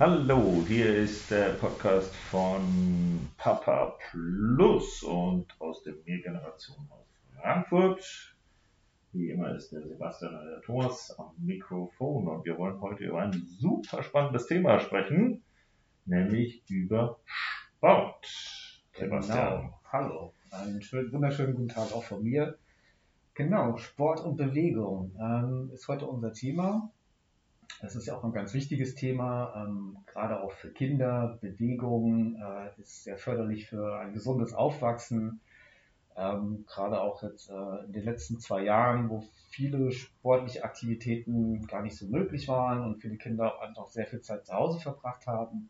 Hallo, hier ist der Podcast von Papa Plus und aus der Mehrgeneration aus Frankfurt. Wie immer ist der Sebastian und der Thomas am Mikrofon und wir wollen heute über ein super spannendes Thema sprechen, nämlich über Sport. Sebastian. Genau. Hallo, einen schönen, wunderschönen guten Tag auch von mir. Genau, Sport und Bewegung ähm, ist heute unser Thema. Das ist ja auch ein ganz wichtiges Thema, ähm, gerade auch für Kinder. Bewegung äh, ist sehr förderlich für ein gesundes Aufwachsen. Ähm, gerade auch jetzt äh, in den letzten zwei Jahren, wo viele sportliche Aktivitäten gar nicht so möglich waren und viele Kinder auch sehr viel Zeit zu Hause verbracht haben.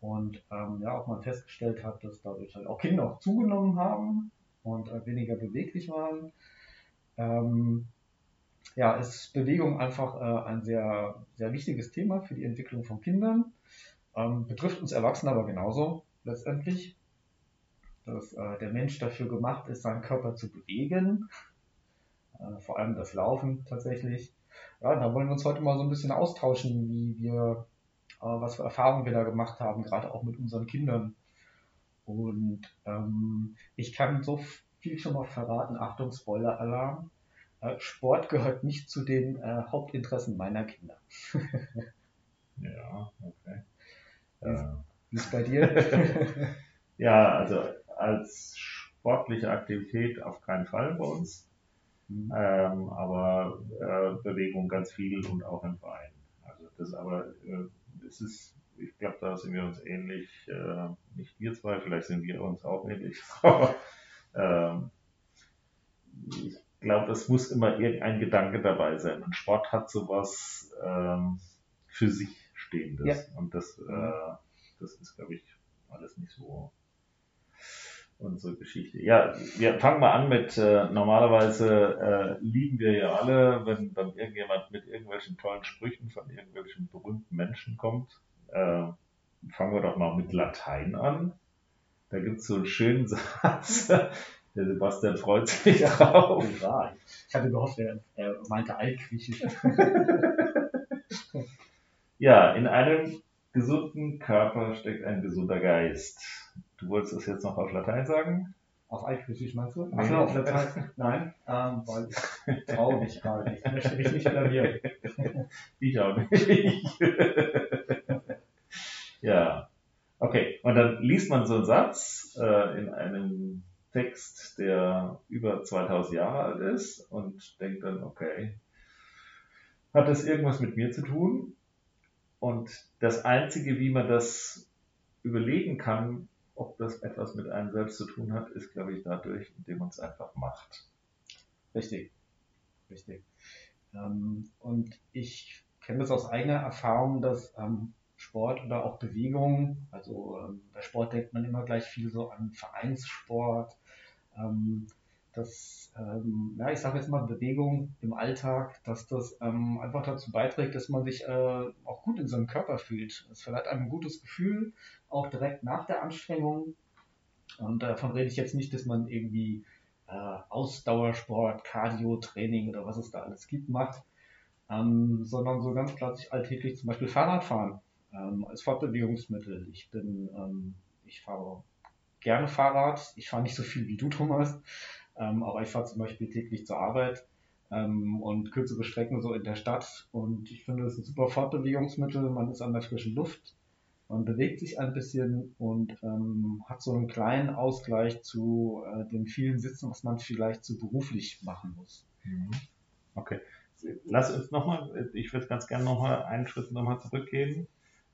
Und ähm, ja, auch man festgestellt hat, dass dadurch halt auch Kinder auch zugenommen haben und äh, weniger beweglich waren. Ähm, ja, ist Bewegung einfach äh, ein sehr, sehr wichtiges Thema für die Entwicklung von Kindern. Ähm, betrifft uns Erwachsene aber genauso letztendlich, dass äh, der Mensch dafür gemacht ist, seinen Körper zu bewegen. Äh, vor allem das Laufen tatsächlich. Ja, da wollen wir uns heute mal so ein bisschen austauschen, wie wir, äh, was für Erfahrungen wir da gemacht haben, gerade auch mit unseren Kindern. Und ähm, ich kann so viel schon mal verraten. Achtung, Spoiler-Alarm. Äh, Sport gehört nicht zu den äh, Hauptinteressen meiner Kinder. ja, okay. Wie ist bei dir? ja, also als sportliche Aktivität auf keinen Fall bei uns. Mhm. Ähm, aber äh, Bewegung ganz viel und auch im Verein. Also das aber, äh, es ist, ich glaube, da sind wir uns ähnlich, äh, nicht wir zwei, vielleicht sind wir uns auch ähnlich, aber ähm, ich glaube, es muss immer irgendein Gedanke dabei sein. Und Sport hat sowas ähm, für sich Stehendes. Ja. Und das, äh, das ist, glaube ich, alles nicht so unsere Geschichte. Ja, wir fangen mal an mit, äh, normalerweise äh, lieben wir ja alle, wenn dann irgendjemand mit irgendwelchen tollen Sprüchen von irgendwelchen berühmten Menschen kommt. Äh, fangen wir doch mal mit Latein an. Da gibt es so einen schönen Satz, der Sebastian freut sich drauf. Ja, ich hatte gehofft, er, er meinte Altgriechisch. ja, in einem gesunden Körper steckt ein gesunder Geist. Du wolltest das jetzt noch auf Latein sagen? Auf Altgriechisch meinst du? Ach, auf Latein. Nein, ähm, weil ich traue mich gerade nicht. Ich möchte mich nicht blamieren. ich auch nicht. ja. Okay, und dann liest man so einen Satz äh, in einem Text, der über 2000 Jahre alt ist und denkt dann, okay, hat das irgendwas mit mir zu tun? Und das Einzige, wie man das überlegen kann, ob das etwas mit einem selbst zu tun hat, ist, glaube ich, dadurch, indem man es einfach macht. Richtig. Richtig. Ähm, und ich kenne das aus eigener Erfahrung, dass ähm, Sport oder auch Bewegung, also ähm, bei Sport denkt man immer gleich viel so an Vereinssport, ähm, dass, ähm, ja, ich sage jetzt mal Bewegung im Alltag, dass das ähm, einfach dazu beiträgt, dass man sich äh, auch gut in seinem Körper fühlt. Es verleiht einem ein gutes Gefühl, auch direkt nach der Anstrengung. Und davon rede ich jetzt nicht, dass man irgendwie äh, Ausdauersport, Cardio-Training oder was es da alles gibt, macht, ähm, sondern so ganz klassisch alltäglich zum Beispiel Fahrradfahren ähm, als Fortbewegungsmittel. Ich bin, ähm, ich fahre gerne Fahrrad. Ich fahre nicht so viel wie du, Thomas, ähm, aber ich fahre zum Beispiel täglich zur Arbeit ähm, und kürzere Strecken so in der Stadt. Und ich finde, das ist ein super Fortbewegungsmittel. Man ist an der frischen Luft, man bewegt sich ein bisschen und ähm, hat so einen kleinen Ausgleich zu äh, den vielen Sitzen, was man vielleicht so beruflich machen muss. Mhm. Okay. Lass uns nochmal, ich würde ganz gerne nochmal einen Schritt nochmal zurückgehen.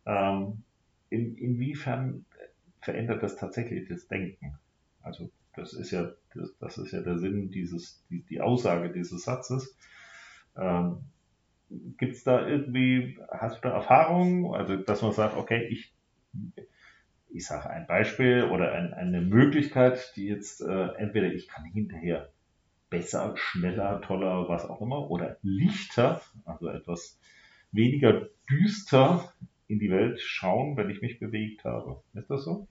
Ähm, in, inwiefern verändert das tatsächlich das Denken. Also das ist ja, das, ist ja der Sinn dieses, die, die Aussage dieses Satzes. Ähm, Gibt es da irgendwie, hast du da Erfahrungen, also dass man sagt, okay, ich, ich sage ein Beispiel oder ein, eine Möglichkeit, die jetzt äh, entweder ich kann hinterher besser, schneller, toller, was auch immer, oder lichter, also etwas weniger düster in die Welt schauen, wenn ich mich bewegt habe. Ist das so?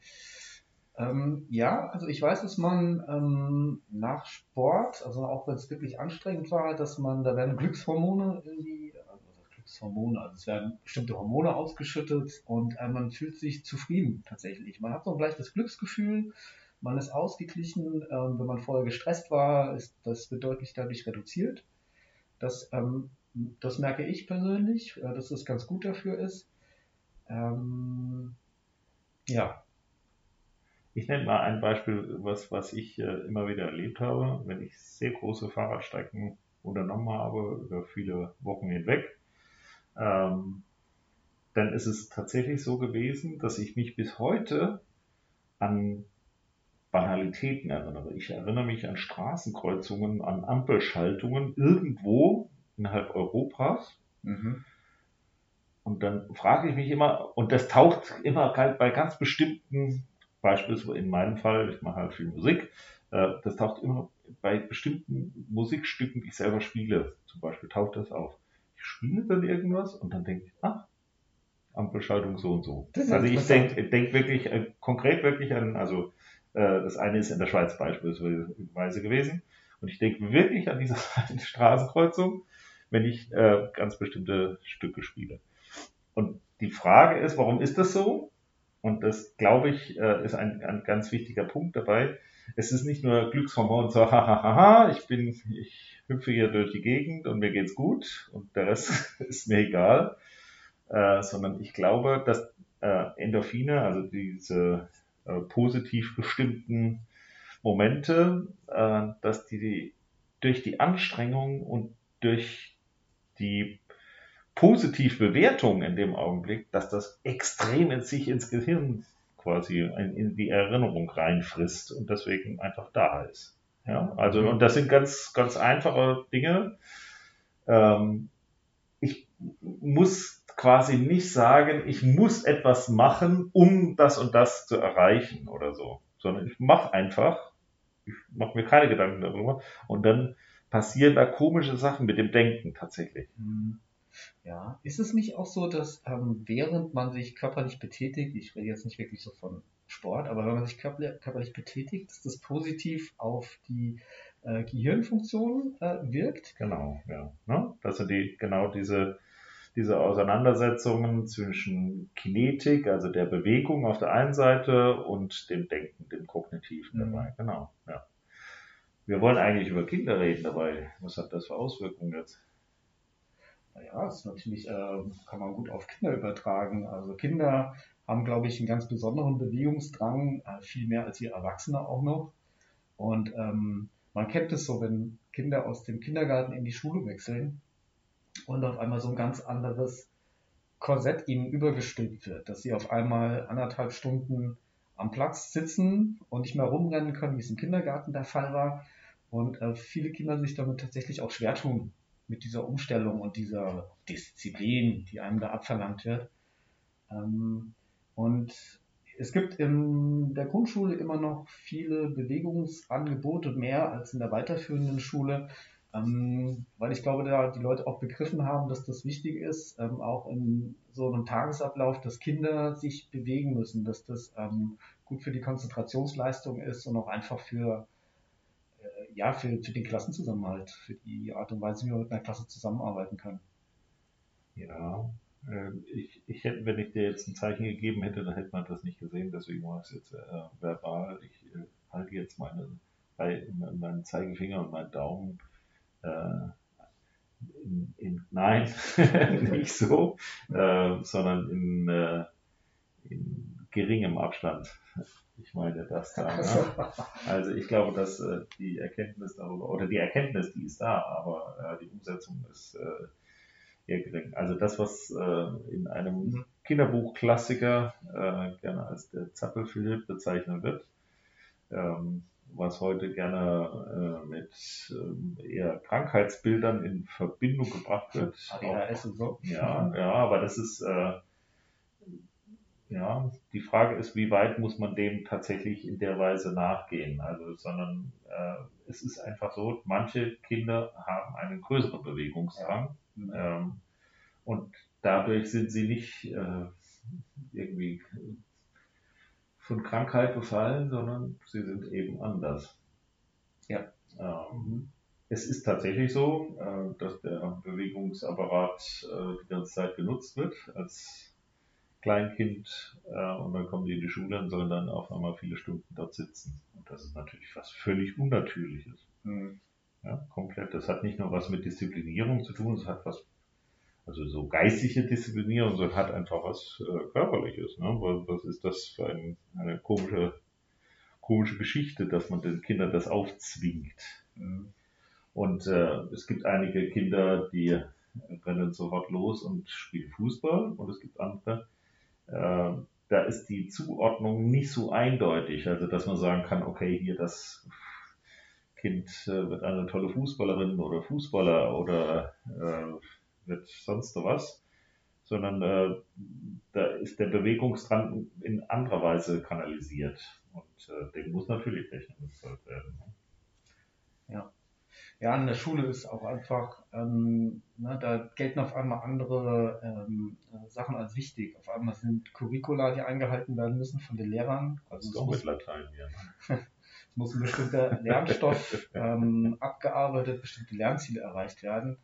Ähm, ja, also ich weiß, dass man ähm, nach Sport, also auch wenn es wirklich anstrengend war, dass man, da werden Glückshormone irgendwie, also Glückshormone. Also es werden bestimmte Hormone ausgeschüttet und äh, man fühlt sich zufrieden tatsächlich. Man hat so ein leichtes Glücksgefühl, man ist ausgeglichen. Ähm, wenn man vorher gestresst war, ist das wird deutlich dadurch reduziert. Das, ähm, das merke ich persönlich, äh, dass das ganz gut dafür ist. Ähm, ja. Ich nenne mal ein Beispiel, was, was ich äh, immer wieder erlebt habe, wenn ich sehr große Fahrradstrecken unternommen habe, über viele Wochen hinweg. Ähm, dann ist es tatsächlich so gewesen, dass ich mich bis heute an Banalitäten erinnere. Ich erinnere mich an Straßenkreuzungen, an Ampelschaltungen irgendwo innerhalb Europas. Mhm. Und dann frage ich mich immer, und das taucht immer bei ganz bestimmten, beispielsweise in meinem Fall, ich mache halt viel Musik, äh, das taucht immer bei bestimmten Musikstücken, die ich selber spiele, zum Beispiel taucht das auf. Ich spiele dann irgendwas und dann denke ich, ach, Ampelschaltung so und so. Also ich denke denk wirklich, äh, konkret wirklich an, also äh, das eine ist in der Schweiz beispielsweise gewesen. Und ich denke wirklich an diese Straßenkreuzung, wenn ich äh, ganz bestimmte Stücke spiele. Die Frage ist, warum ist das so? Und das, glaube ich, äh, ist ein, ein ganz wichtiger Punkt dabei. Es ist nicht nur Glückshormon so, hahaha, ich bin, ich hüpfe hier durch die Gegend und mir geht's gut und der Rest ist mir egal, äh, sondern ich glaube, dass äh, Endorphine, also diese äh, positiv bestimmten Momente, äh, dass die durch die Anstrengung und durch die Positivbewertung in dem Augenblick, dass das extrem in sich ins Gehirn quasi in die Erinnerung reinfrisst und deswegen einfach da ist. Ja, also, und das sind ganz, ganz einfache Dinge. Ähm, ich muss quasi nicht sagen, ich muss etwas machen, um das und das zu erreichen oder so, sondern ich mache einfach, ich mache mir keine Gedanken darüber und dann passieren da komische Sachen mit dem Denken tatsächlich. Mhm. Ja, ist es nicht auch so, dass ähm, während man sich körperlich betätigt, ich rede jetzt nicht wirklich so von Sport, aber wenn man sich körperlich betätigt, dass das positiv auf die äh, Gehirnfunktion äh, wirkt? Genau, ja. Ne? Das sind die, genau diese, diese Auseinandersetzungen zwischen Kinetik, also der Bewegung auf der einen Seite und dem Denken, dem Kognitiven mhm. dabei. Genau, ja. Wir wollen eigentlich über Kinder reden dabei. Was hat das für Auswirkungen jetzt? Naja, ist natürlich, äh, kann man gut auf Kinder übertragen. Also Kinder haben, glaube ich, einen ganz besonderen Bewegungsdrang, äh, viel mehr als wir Erwachsene auch noch. Und ähm, man kennt es so, wenn Kinder aus dem Kindergarten in die Schule wechseln und auf einmal so ein ganz anderes Korsett ihnen übergestülpt wird, dass sie auf einmal anderthalb Stunden am Platz sitzen und nicht mehr rumrennen können, wie es im Kindergarten der Fall war. Und äh, viele Kinder sich damit tatsächlich auch schwer tun, mit dieser Umstellung und dieser Disziplin, die einem da abverlangt wird. Ähm, und es gibt in der Grundschule immer noch viele Bewegungsangebote, mehr als in der weiterführenden Schule, ähm, weil ich glaube, da die Leute auch begriffen haben, dass das wichtig ist, ähm, auch in so einem Tagesablauf, dass Kinder sich bewegen müssen, dass das ähm, gut für die Konzentrationsleistung ist und auch einfach für ja, für, für den Klassenzusammenhalt, für die Art und Weise, wie man mit einer Klasse zusammenarbeiten kann. Ja, äh, ich, ich hätte, wenn ich dir jetzt ein Zeichen gegeben hätte, dann hätte man das nicht gesehen, deswegen war es jetzt äh, verbal. Ich äh, halte jetzt meine, meinen Zeigefinger und meinen Daumen äh, in, in, nein, nicht so, äh, sondern in, äh, in geringem Abstand ich meine das da. Ne? Also ich glaube, dass äh, die Erkenntnis darüber, oder die Erkenntnis, die ist da, aber äh, die Umsetzung ist äh, eher gering. Also das, was äh, in einem mhm. Kinderbuchklassiker äh, gerne als der Zappelphilipp bezeichnet wird, ähm, was heute gerne äh, mit ähm, eher Krankheitsbildern in Verbindung gebracht wird. ADHS und so. Ja, ja, aber das ist ja, die Frage ist, wie weit muss man dem tatsächlich in der Weise nachgehen? Also, sondern äh, es ist einfach so, manche Kinder haben einen größeren Bewegungsdrang ja. ähm, und dadurch sind sie nicht äh, irgendwie von Krankheit befallen, sondern sie sind eben anders. Ja. Ähm, es ist tatsächlich so, äh, dass der Bewegungsapparat äh, die ganze Zeit genutzt wird als Kleinkind äh, und dann kommen die in die Schule und sollen dann auf einmal viele Stunden dort sitzen. Und das ist natürlich was völlig Unnatürliches. Mhm. Ja, komplett. Das hat nicht nur was mit Disziplinierung zu tun, es hat was, also so geistige Disziplinierung, sondern hat einfach was äh, Körperliches. Ne? Was, was ist das für ein, eine komische, komische Geschichte, dass man den Kindern das aufzwingt? Mhm. Und äh, es gibt einige Kinder, die rennen sofort los und spielen Fußball und es gibt andere, äh, da ist die Zuordnung nicht so eindeutig, also dass man sagen kann, okay, hier das Kind äh, wird eine tolle Fußballerin oder Fußballer oder äh, wird sonst was, sondern äh, da ist der Bewegungsdrang in anderer Weise kanalisiert. Und äh, dem muss natürlich Rechnung gezahlt werden. Ja ja, in der Schule ist auch einfach, ähm, ne, da gelten auf einmal andere ähm, äh, Sachen als wichtig. Auf einmal sind Curricula, die eingehalten werden müssen von den Lehrern. Also doch mit Latein, ja. es muss ein bestimmter Lernstoff ähm, abgearbeitet, bestimmte Lernziele erreicht werden.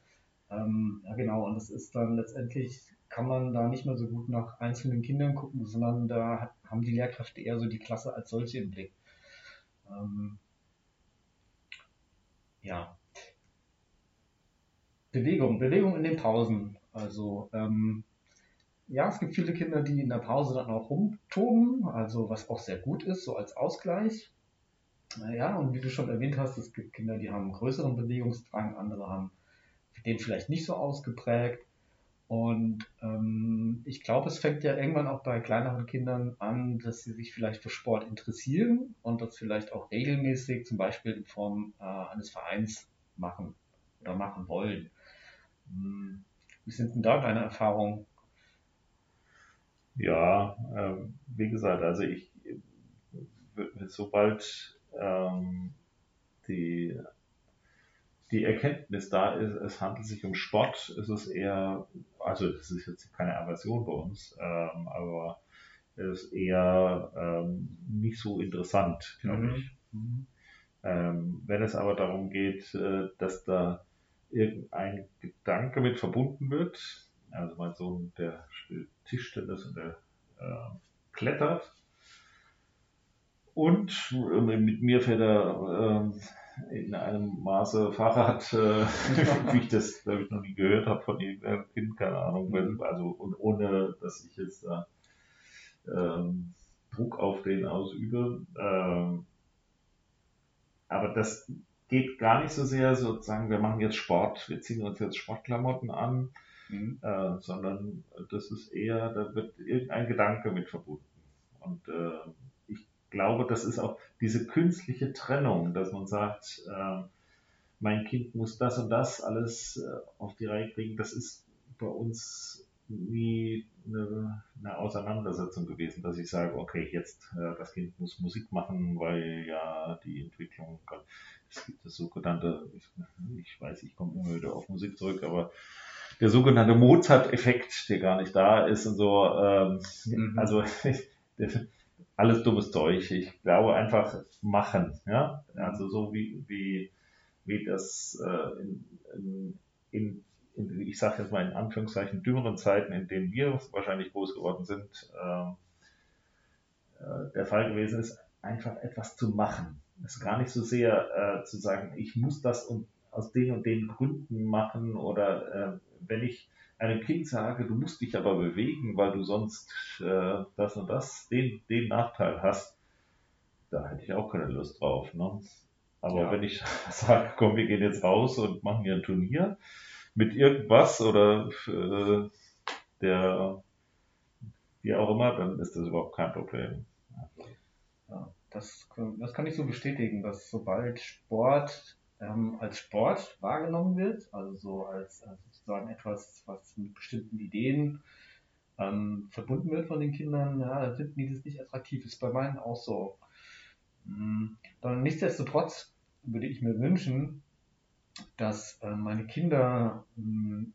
Ähm, ja, genau, und das ist dann letztendlich, kann man da nicht mehr so gut nach einzelnen Kindern gucken, sondern da haben die Lehrkräfte eher so die Klasse als solche im Blick. Ähm, ja, Bewegung, Bewegung in den Pausen. Also ähm, ja, es gibt viele Kinder, die in der Pause dann auch rumtoben, also was auch sehr gut ist, so als Ausgleich. Ja, und wie du schon erwähnt hast, es gibt Kinder, die haben größeren Bewegungsdrang, andere haben den vielleicht nicht so ausgeprägt. Und ähm, ich glaube, es fängt ja irgendwann auch bei kleineren Kindern an, dass sie sich vielleicht für Sport interessieren und das vielleicht auch regelmäßig, zum Beispiel in Form äh, eines Vereins machen oder machen wollen. Hm, wie sind denn da deine Erfahrungen? Ja, äh, wie gesagt, also ich, sobald ähm, die, die Erkenntnis da ist, es handelt sich um Sport, ist es eher, also das ist jetzt keine Aversion bei uns, ähm, aber es ist eher ähm, nicht so interessant, glaube mhm. ich. Mhm. Ähm, wenn es aber darum geht, äh, dass da irgendein Gedanke mit verbunden wird. Also mein Sohn, der spielt Tischtennis und der äh, klettert. Und äh, mit mir fährt er äh, in einem Maße Fahrrad, äh, wie ich das, glaube ich, noch nie gehört habe von irgendeinem Kind, keine Ahnung. Mhm. Also und ohne, dass ich jetzt da ähm, Druck auf den ausübe. Ähm, aber das geht gar nicht so sehr sozusagen, wir machen jetzt Sport, wir ziehen uns jetzt Sportklamotten an, mhm. äh, sondern das ist eher, da wird irgendein Gedanke mit verbunden. Und äh, glaube, das ist auch diese künstliche Trennung, dass man sagt, äh, mein Kind muss das und das alles äh, auf die Reihe kriegen, das ist bei uns nie eine, eine Auseinandersetzung gewesen, dass ich sage, okay, jetzt äh, das Kind muss Musik machen, weil ja die Entwicklung, es gibt das sogenannte, ich, ich weiß, ich komme immer wieder auf Musik zurück, aber der sogenannte Mozart-Effekt, der gar nicht da ist und so, ähm, mhm. also alles dummes Zeug. Ich glaube einfach machen, ja, also so wie wie wie das äh, in, in, in ich sage jetzt mal in Anführungszeichen, dümmeren Zeiten, in denen wir wahrscheinlich groß geworden sind, äh, äh, der Fall gewesen ist, einfach etwas zu machen. Es ist gar nicht so sehr äh, zu sagen, ich muss das und aus den und den Gründen machen oder äh, wenn ich einem Kind sage, du musst dich aber bewegen, weil du sonst äh, das und das, den, den Nachteil hast, da hätte ich auch keine Lust drauf. Ne? Aber ja. wenn ich sage, komm, wir gehen jetzt raus und machen hier ein Turnier, mit irgendwas oder äh, der wie auch immer, dann ist das überhaupt kein Problem. Ja, das, das kann ich so bestätigen, dass sobald Sport ähm, als Sport wahrgenommen wird, also so als, als sozusagen etwas, was mit bestimmten Ideen ähm, verbunden wird von den Kindern, ja, dann finden die das nicht attraktiv. Ist bei meinen auch so. Dann nichtsdestotrotz würde ich mir wünschen, dass äh, meine Kinder äh,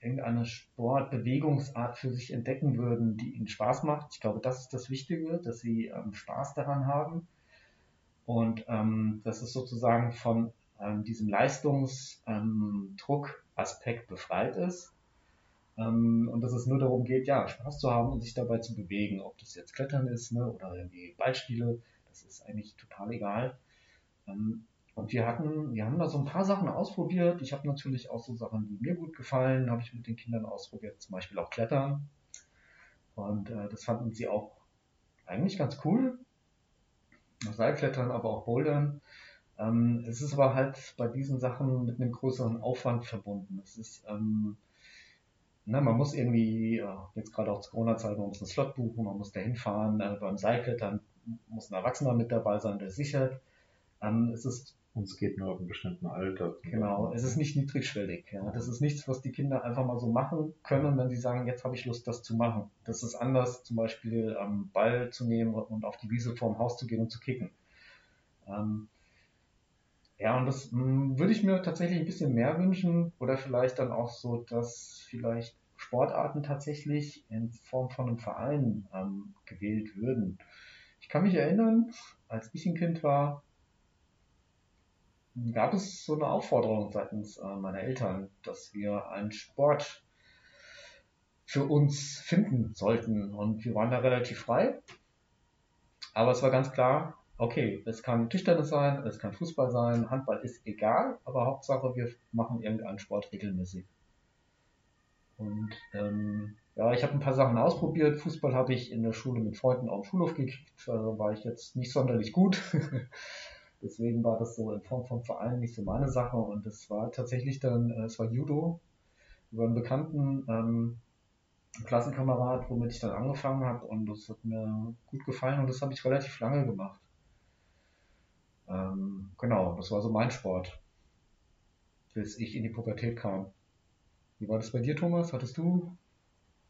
irgendeine Sportbewegungsart für sich entdecken würden, die ihnen Spaß macht. Ich glaube, das ist das Wichtige, dass sie ähm, Spaß daran haben. Und ähm, dass es sozusagen von ähm, diesem Leistungsdruckaspekt befreit ist. Ähm, und dass es nur darum geht, ja, Spaß zu haben und sich dabei zu bewegen. Ob das jetzt Klettern ist ne, oder irgendwie Ballspiele, das ist eigentlich total egal. Ähm, und wir hatten, wir haben da so ein paar Sachen ausprobiert. Ich habe natürlich auch so Sachen, die mir gut gefallen, habe ich mit den Kindern ausprobiert, zum Beispiel auch Klettern. Und äh, das fanden sie auch eigentlich ganz cool. Seilklettern, aber auch Bouldern. Ähm, es ist aber halt bei diesen Sachen mit einem größeren Aufwand verbunden. Es ist, ähm, na, man muss irgendwie, jetzt gerade auch zur Corona-Zeit, man muss einen Slot buchen, man muss da hinfahren. Äh, beim Seilklettern muss ein Erwachsener mit dabei sein, der sichert. Ähm, es ist und es geht nur auf einem bestimmten Alter. Genau, es ist nicht niedrigschwellig. Ja. Das ist nichts, was die Kinder einfach mal so machen können, wenn sie sagen, jetzt habe ich Lust, das zu machen. Das ist anders, zum Beispiel am Ball zu nehmen und auf die Wiese vorm Haus zu gehen und zu kicken. Ähm, ja, und das mh, hm, würde ich mir tatsächlich ein bisschen mehr wünschen oder vielleicht dann auch so, dass vielleicht Sportarten tatsächlich in Form von einem Verein ähm, gewählt würden. Ich kann mich erinnern, als ich ein Kind war, gab es so eine Aufforderung seitens äh, meiner Eltern, dass wir einen Sport für uns finden sollten. Und wir waren da relativ frei. Aber es war ganz klar, okay, es kann Tischtennis sein, es kann Fußball sein, Handball ist egal, aber Hauptsache wir machen irgendeinen Sport regelmäßig. Und ähm, ja, ich habe ein paar Sachen ausprobiert. Fußball habe ich in der Schule mit Freunden auf dem Schulhof gekriegt. Da war ich jetzt nicht sonderlich gut. Deswegen war das so in Form von Verein nicht so meine Sache und es war tatsächlich dann, äh, es war Judo über einen bekannten ähm, Klassenkamerad, womit ich dann angefangen habe und das hat mir gut gefallen und das habe ich relativ lange gemacht. Ähm, genau, das war so mein Sport, bis ich in die Pubertät kam. Wie war das bei dir, Thomas? Hattest du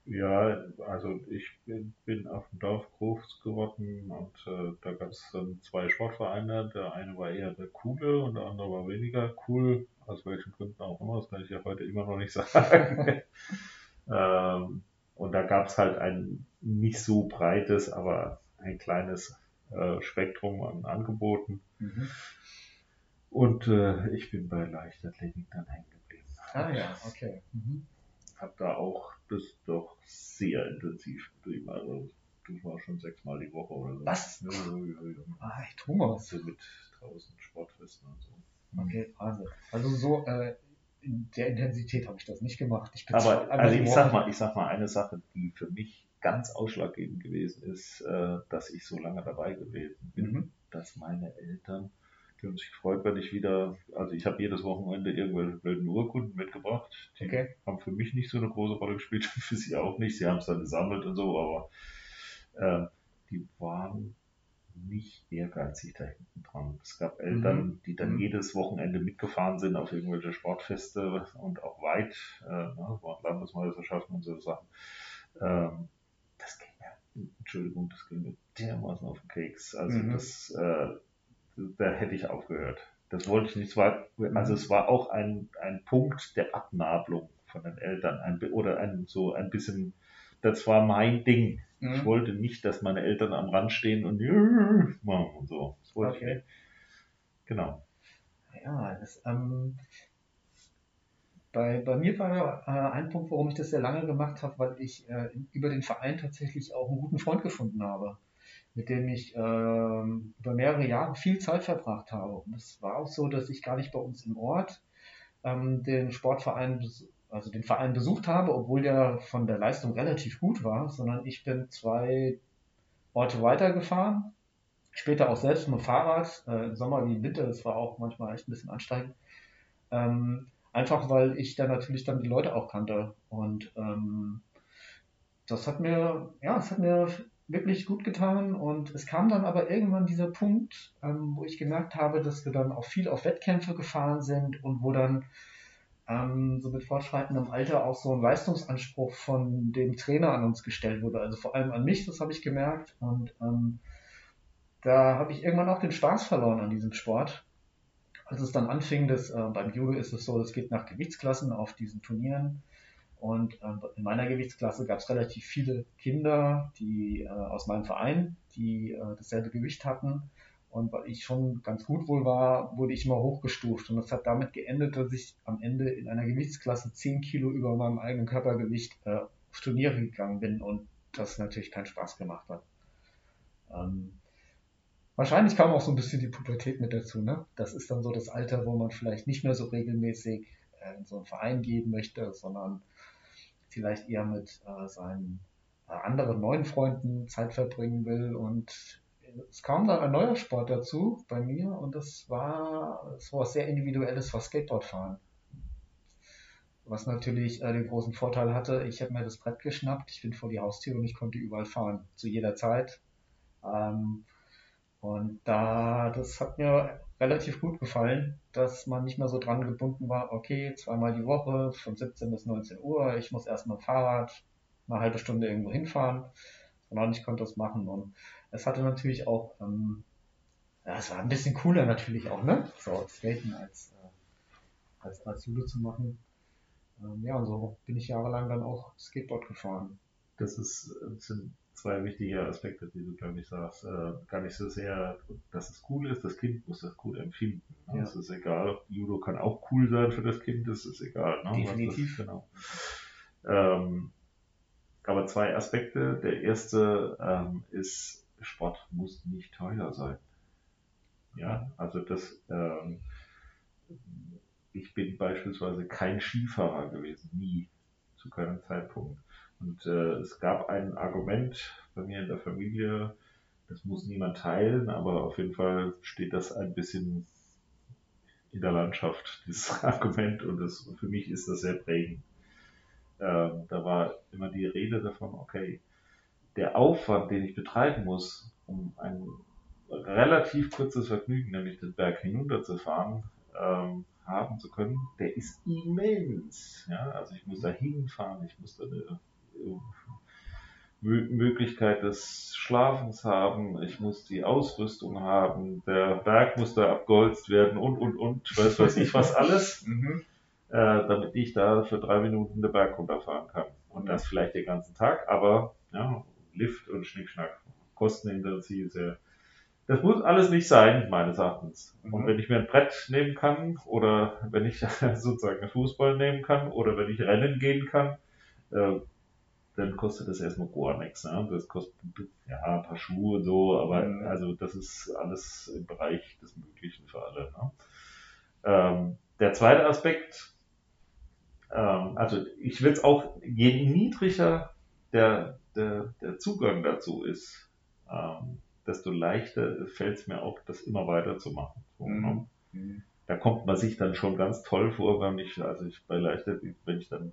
ja, also ich bin, bin auf dem Dorf groß geworden und äh, da gab es dann zwei Sportvereine. Der eine war eher der coole und der andere war weniger cool. Aus welchen Gründen auch immer, das kann ich ja heute immer noch nicht sagen. ähm, und da gab es halt ein nicht so breites, aber ein kleines äh, Spektrum an Angeboten. Mhm. Und äh, ich bin bei Leichtathletik dann hängen geblieben. Ah ja, okay. Mhm habe da auch das doch sehr intensiv betrieben. Also das war schon sechsmal die Woche oder so. Was? Ja, ja, ja, Ah, ich Thomas. So mit draußen Sportfesten und so. Okay, Wahnsinn. Also so äh, in der Intensität habe ich das nicht gemacht. Ich Aber also ich sag mal, ich sag mal eine Sache, die für mich ganz ausschlaggebend gewesen ist, äh, dass ich so lange dabei gewesen bin, mhm. dass meine Eltern die haben sich gefreut, wenn ich wieder, also ich habe jedes Wochenende irgendwelche blöden Urkunden mitgebracht. Die okay. haben für mich nicht so eine große Rolle gespielt, für sie auch nicht. Sie haben es dann gesammelt und so, aber äh, die waren nicht ehrgeizig da hinten dran. Es gab Eltern, mhm. die dann mhm. jedes Wochenende mitgefahren sind auf irgendwelche Sportfeste und auch weit, äh, ne, waren Landesmeisterschaften und so Sachen. Ähm, Entschuldigung, das ging mir dermaßen auf den Keks. Also mhm. das, äh, da hätte ich aufgehört. Das wollte ich nicht. Es war, also es war auch ein, ein Punkt der Abnabelung von den Eltern ein, oder ein, so ein bisschen, das war mein Ding. Mhm. Ich wollte nicht, dass meine Eltern am Rand stehen und machen und so. Das wollte okay. ich nicht. Genau. Ja, das, ähm, bei, bei mir war äh, ein Punkt, warum ich das sehr lange gemacht habe, weil ich äh, über den Verein tatsächlich auch einen guten Freund gefunden habe mit dem ich äh, über mehrere Jahre viel Zeit verbracht habe. Und es war auch so, dass ich gar nicht bei uns im Ort ähm, den Sportverein, also den Verein besucht habe, obwohl der von der Leistung relativ gut war, sondern ich bin zwei Orte weitergefahren, später auch selbst mit dem Fahrrad, äh, im Sommer wie im Winter, das war auch manchmal echt ein bisschen ansteigend. Ähm, einfach weil ich da natürlich dann die Leute auch kannte. Und ähm, das hat mir, ja, es hat mir wirklich gut getan. Und es kam dann aber irgendwann dieser Punkt, ähm, wo ich gemerkt habe, dass wir dann auch viel auf Wettkämpfe gefahren sind und wo dann ähm, so mit fortschreitendem Alter auch so ein Leistungsanspruch von dem Trainer an uns gestellt wurde. Also vor allem an mich, das habe ich gemerkt. Und ähm, da habe ich irgendwann auch den Spaß verloren an diesem Sport. Als es dann anfing, dass äh, beim Judo ist es so, das geht nach Gewichtsklassen auf diesen Turnieren. Und äh, in meiner Gewichtsklasse gab es relativ viele Kinder, die äh, aus meinem Verein, die äh, dasselbe Gewicht hatten. Und weil ich schon ganz gut wohl war, wurde ich immer hochgestuft. Und das hat damit geendet, dass ich am Ende in einer Gewichtsklasse 10 Kilo über meinem eigenen Körpergewicht äh, auf Turniere gegangen bin und das natürlich keinen Spaß gemacht hat. Ähm, wahrscheinlich kam auch so ein bisschen die Pubertät mit dazu. Ne? Das ist dann so das Alter, wo man vielleicht nicht mehr so regelmäßig äh, in so einen Verein gehen möchte, sondern vielleicht eher mit äh, seinen äh, anderen neuen Freunden Zeit verbringen will und es kam dann ein neuer Sport dazu bei mir und das war so was sehr Individuelles, war Skateboardfahren. Was natürlich äh, den großen Vorteil hatte, ich habe mir das Brett geschnappt, ich bin vor die Haustür und ich konnte überall fahren, zu jeder Zeit. Ähm, und da, das hat mir relativ gut gefallen, dass man nicht mehr so dran gebunden war, okay, zweimal die Woche von 17 bis 19 Uhr, ich muss erst mit dem Fahrrad eine halbe Stunde irgendwo hinfahren, sondern ich konnte das machen und es hatte natürlich auch, ähm, ja, es war ein bisschen cooler natürlich auch, ne? So Skaten als, äh, als, als Judo zu machen. Ähm, ja, und so bin ich jahrelang dann auch Skateboard gefahren. Das ist, sind zwei wichtige Aspekte, die du, glaube ich, sagst. Äh, gar nicht so sehr, dass es cool ist, das Kind muss das gut empfinden. Ne? Ja. Es ist egal, Judo kann auch cool sein für das Kind, das ist egal. Ne? Definitiv. Das, genau. Ähm, aber zwei Aspekte. Der erste ähm, ist, Sport muss nicht teuer sein. Ja, also das, ähm, ich bin beispielsweise kein Skifahrer gewesen, nie, zu keinem Zeitpunkt. Und äh, es gab ein Argument bei mir in der Familie, das muss niemand teilen, aber auf jeden Fall steht das ein bisschen in der Landschaft, dieses Argument, und das, für mich ist das sehr prägend. Ähm, da war immer die Rede davon, okay, der Aufwand, den ich betreiben muss, um ein relativ kurzes Vergnügen, nämlich den Berg hinunterzufahren, ähm, haben zu können, der ist immens. Ja? Also ich muss da hinfahren, ich muss da eine äh, Möglichkeit des Schlafens haben, ich muss die Ausrüstung haben, der Berg muss da abgeholzt werden und, und, und, weiß weiß ich was alles, mhm. äh, damit ich da für drei Minuten den Berg runterfahren kann. Und das vielleicht den ganzen Tag, aber ja, Lift und Schnickschnack, kostenintensiv sehr. Das muss alles nicht sein, meines Erachtens. Mhm. Und wenn ich mir ein Brett nehmen kann oder wenn ich sozusagen einen Fußball nehmen kann oder wenn ich rennen gehen kann, äh, dann kostet das erstmal gar nichts. Ne? Das kostet ja ein paar Schuhe und so, aber mhm. also das ist alles im Bereich des Möglichen für alle. Ne? Ähm, der zweite Aspekt, ähm, also ich will es auch, je niedriger der, der, der Zugang dazu ist, ähm, desto leichter fällt es mir auch, das immer weiter zu machen. So, mhm. ne? Da kommt man sich dann schon ganz toll vor, wenn ich, also ich bei leichter, wenn ich dann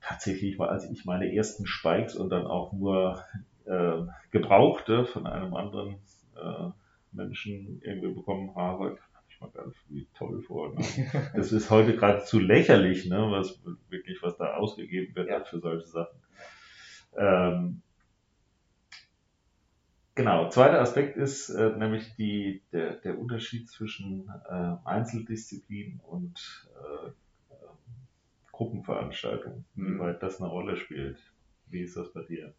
tatsächlich war, als ich meine ersten Spikes und dann auch nur äh, gebrauchte von einem anderen äh, Menschen irgendwie bekommen habe, habe ich mal ganz wie toll vor. Ne? Das ist heute geradezu lächerlich, ne? was wirklich was da ausgegeben wird ja. für solche Sachen. Ähm, genau, zweiter Aspekt ist äh, nämlich die, der, der Unterschied zwischen äh, Einzeldisziplin und äh, Gruppenveranstaltung, mhm. wie weit das eine Rolle spielt. Wie ist das bei dir?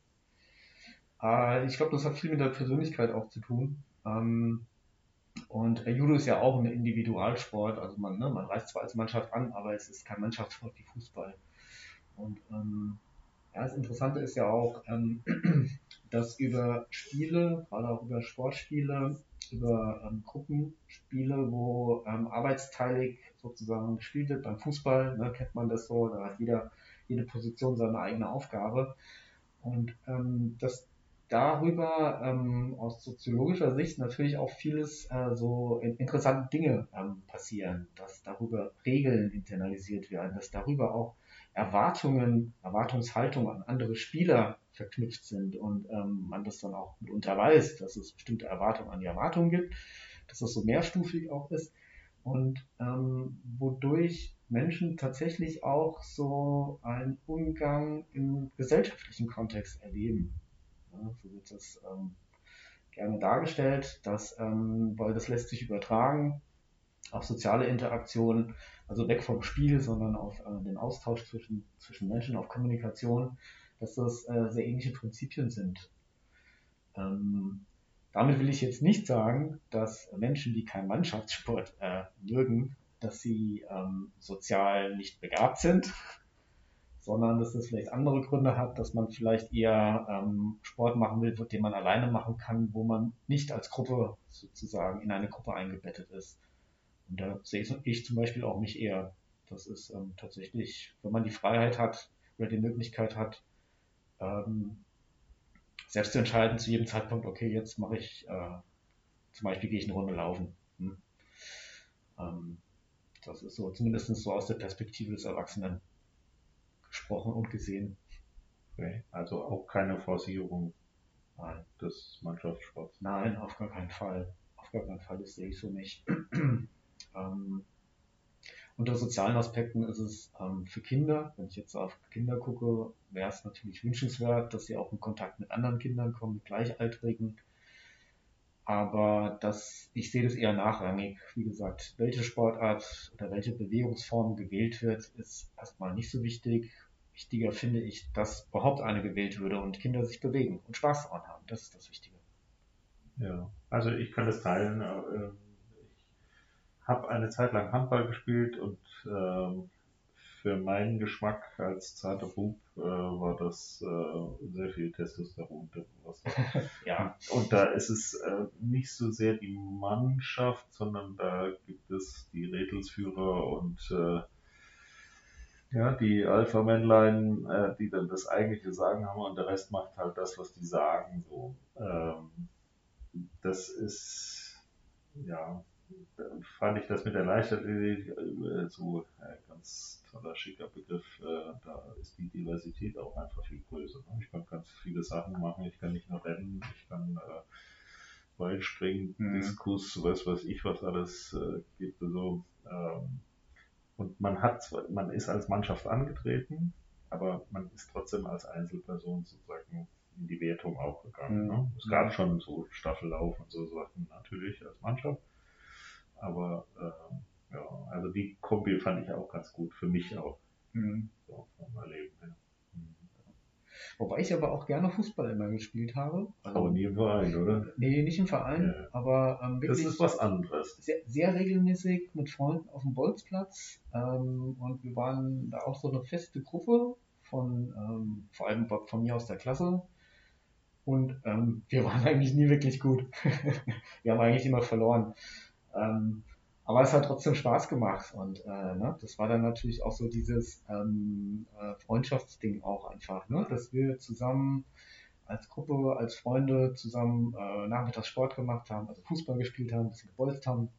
Äh, ich glaube, das hat viel mit der Persönlichkeit auch zu tun. Ähm, und Judo ist ja auch ein Individualsport, also man, ne, man reist zwar als Mannschaft an, aber es ist kein Mannschaftssport wie Fußball. Und ähm, ja, das Interessante ist ja auch, ähm, dass über Spiele, gerade auch über Sportspiele, über ähm, Gruppenspiele, wo ähm, arbeitsteilig sozusagen gespielt wird. Beim Fußball ne, kennt man das so, da hat jeder, jede Position seine eigene Aufgabe. Und ähm, dass darüber ähm, aus soziologischer Sicht natürlich auch vieles äh, so interessante Dinge ähm, passieren, dass darüber Regeln internalisiert werden, dass darüber auch Erwartungen, Erwartungshaltung an andere Spieler verknüpft sind und ähm, man das dann auch mitunter weiß, dass es bestimmte Erwartungen an die Erwartungen gibt, dass das so mehrstufig auch ist und ähm, wodurch Menschen tatsächlich auch so einen Umgang im gesellschaftlichen Kontext erleben. Ja, so wird das ähm, gerne dargestellt, dass, ähm, weil das lässt sich übertragen auf soziale Interaktionen, also weg vom Spiel, sondern auf äh, den Austausch zwischen, zwischen Menschen, auf Kommunikation, dass das äh, sehr ähnliche Prinzipien sind. Ähm, Damit will ich jetzt nicht sagen, dass Menschen, die keinen Mannschaftssport äh, mögen, dass sie ähm, sozial nicht begabt sind, sondern dass das vielleicht andere Gründe hat, dass man vielleicht eher ähm, Sport machen will, den man alleine machen kann, wo man nicht als Gruppe sozusagen in eine Gruppe eingebettet ist. Und da sehe ich zum Beispiel auch mich eher. Das ist ähm, tatsächlich, wenn man die Freiheit hat oder die Möglichkeit hat, ähm, selbst zu entscheiden zu jedem Zeitpunkt, okay, jetzt mache ich, äh, zum Beispiel gehe ich eine Runde laufen. Hm. Ähm, das ist so, zumindest so aus der Perspektive des Erwachsenen gesprochen und gesehen. Okay. Also auch keine Forcierung Nein. des Mannschaftssports. Nein, auf gar keinen Fall. Auf gar keinen Fall, das sehe ich so nicht. Ähm, unter sozialen Aspekten ist es ähm, für Kinder, wenn ich jetzt auf Kinder gucke, wäre es natürlich wünschenswert, dass sie auch in Kontakt mit anderen Kindern kommen, mit Gleichaltrigen. Aber das, ich sehe das eher nachrangig. Wie gesagt, welche Sportart oder welche Bewegungsform gewählt wird, ist erstmal nicht so wichtig. Wichtiger finde ich, dass überhaupt eine gewählt würde und Kinder sich bewegen und Spaß daran haben. Das ist das Wichtige. Ja, also ich kann das teilen. Habe eine Zeit lang Handball gespielt und äh, für meinen Geschmack als zarter Bub äh, war das äh, sehr viel Testosteron. ja. Und da ist es äh, nicht so sehr die Mannschaft, sondern da gibt es die Rädelsführer und äh, ja, die Alpha-Männlein, äh, die dann das eigentliche Sagen haben und der Rest macht halt das, was die sagen. So. Ähm, das ist ja fand ich das mit der Leichtathletik äh, so ein ganz toller, schicker Begriff. Äh, da ist die Diversität auch einfach viel größer. Ne? Ich kann ganz viele Sachen machen. Ich kann nicht nur rennen, ich kann äh, Weitspringen, mhm. Diskus, was weiß ich, was alles äh, gibt. Ähm, und man hat, man ist als Mannschaft angetreten, aber man ist trotzdem als Einzelperson sozusagen in die Wertung auch gegangen. Mhm. Ne? Es gab schon so Staffellauf und so Sachen natürlich als Mannschaft. Aber äh, ja, also die Kombi fand ich auch ganz gut, für mich auch. Mhm. So, vom Erleben her. Mhm. Wobei ich aber auch gerne Fußball immer gespielt habe. Also, aber nie im Verein, oder? Nee, nicht im Verein, ja. aber ähm, wirklich. Das ist was anderes. Sehr, sehr regelmäßig mit Freunden auf dem Bolzplatz. Ähm, und wir waren da auch so eine feste Gruppe von, ähm, vor allem von mir aus der Klasse. Und ähm, wir waren eigentlich nie wirklich gut. wir haben eigentlich immer verloren. Ähm, aber es hat trotzdem Spaß gemacht und äh, ne, das war dann natürlich auch so dieses ähm, äh, Freundschaftsding auch einfach, ne, dass wir zusammen als Gruppe, als Freunde zusammen äh, nachmittags Sport gemacht haben, also Fußball gespielt haben, ein bisschen gebolzt haben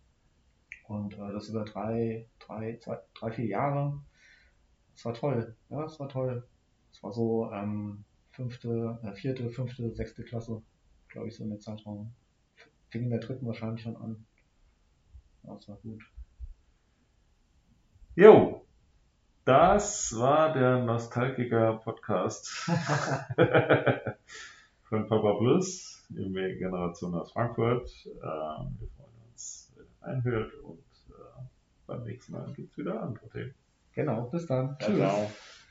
und äh, das über drei, drei, zwei, drei, vier Jahre. Das war toll, ja, das war toll. Es war so ähm, fünfte, äh, vierte, fünfte, sechste Klasse, glaube ich, so in der Zeitraum. Fing in der dritten wahrscheinlich schon an. Das war gut. Jo, das war der Nostalgiker-Podcast von Papa Plus, die Generation aus Frankfurt. Ähm, wir freuen uns, wenn ihr reinhört und äh, beim nächsten Mal gibt es wieder andere Themen. Genau, bis dann. Ciao. Tschüss.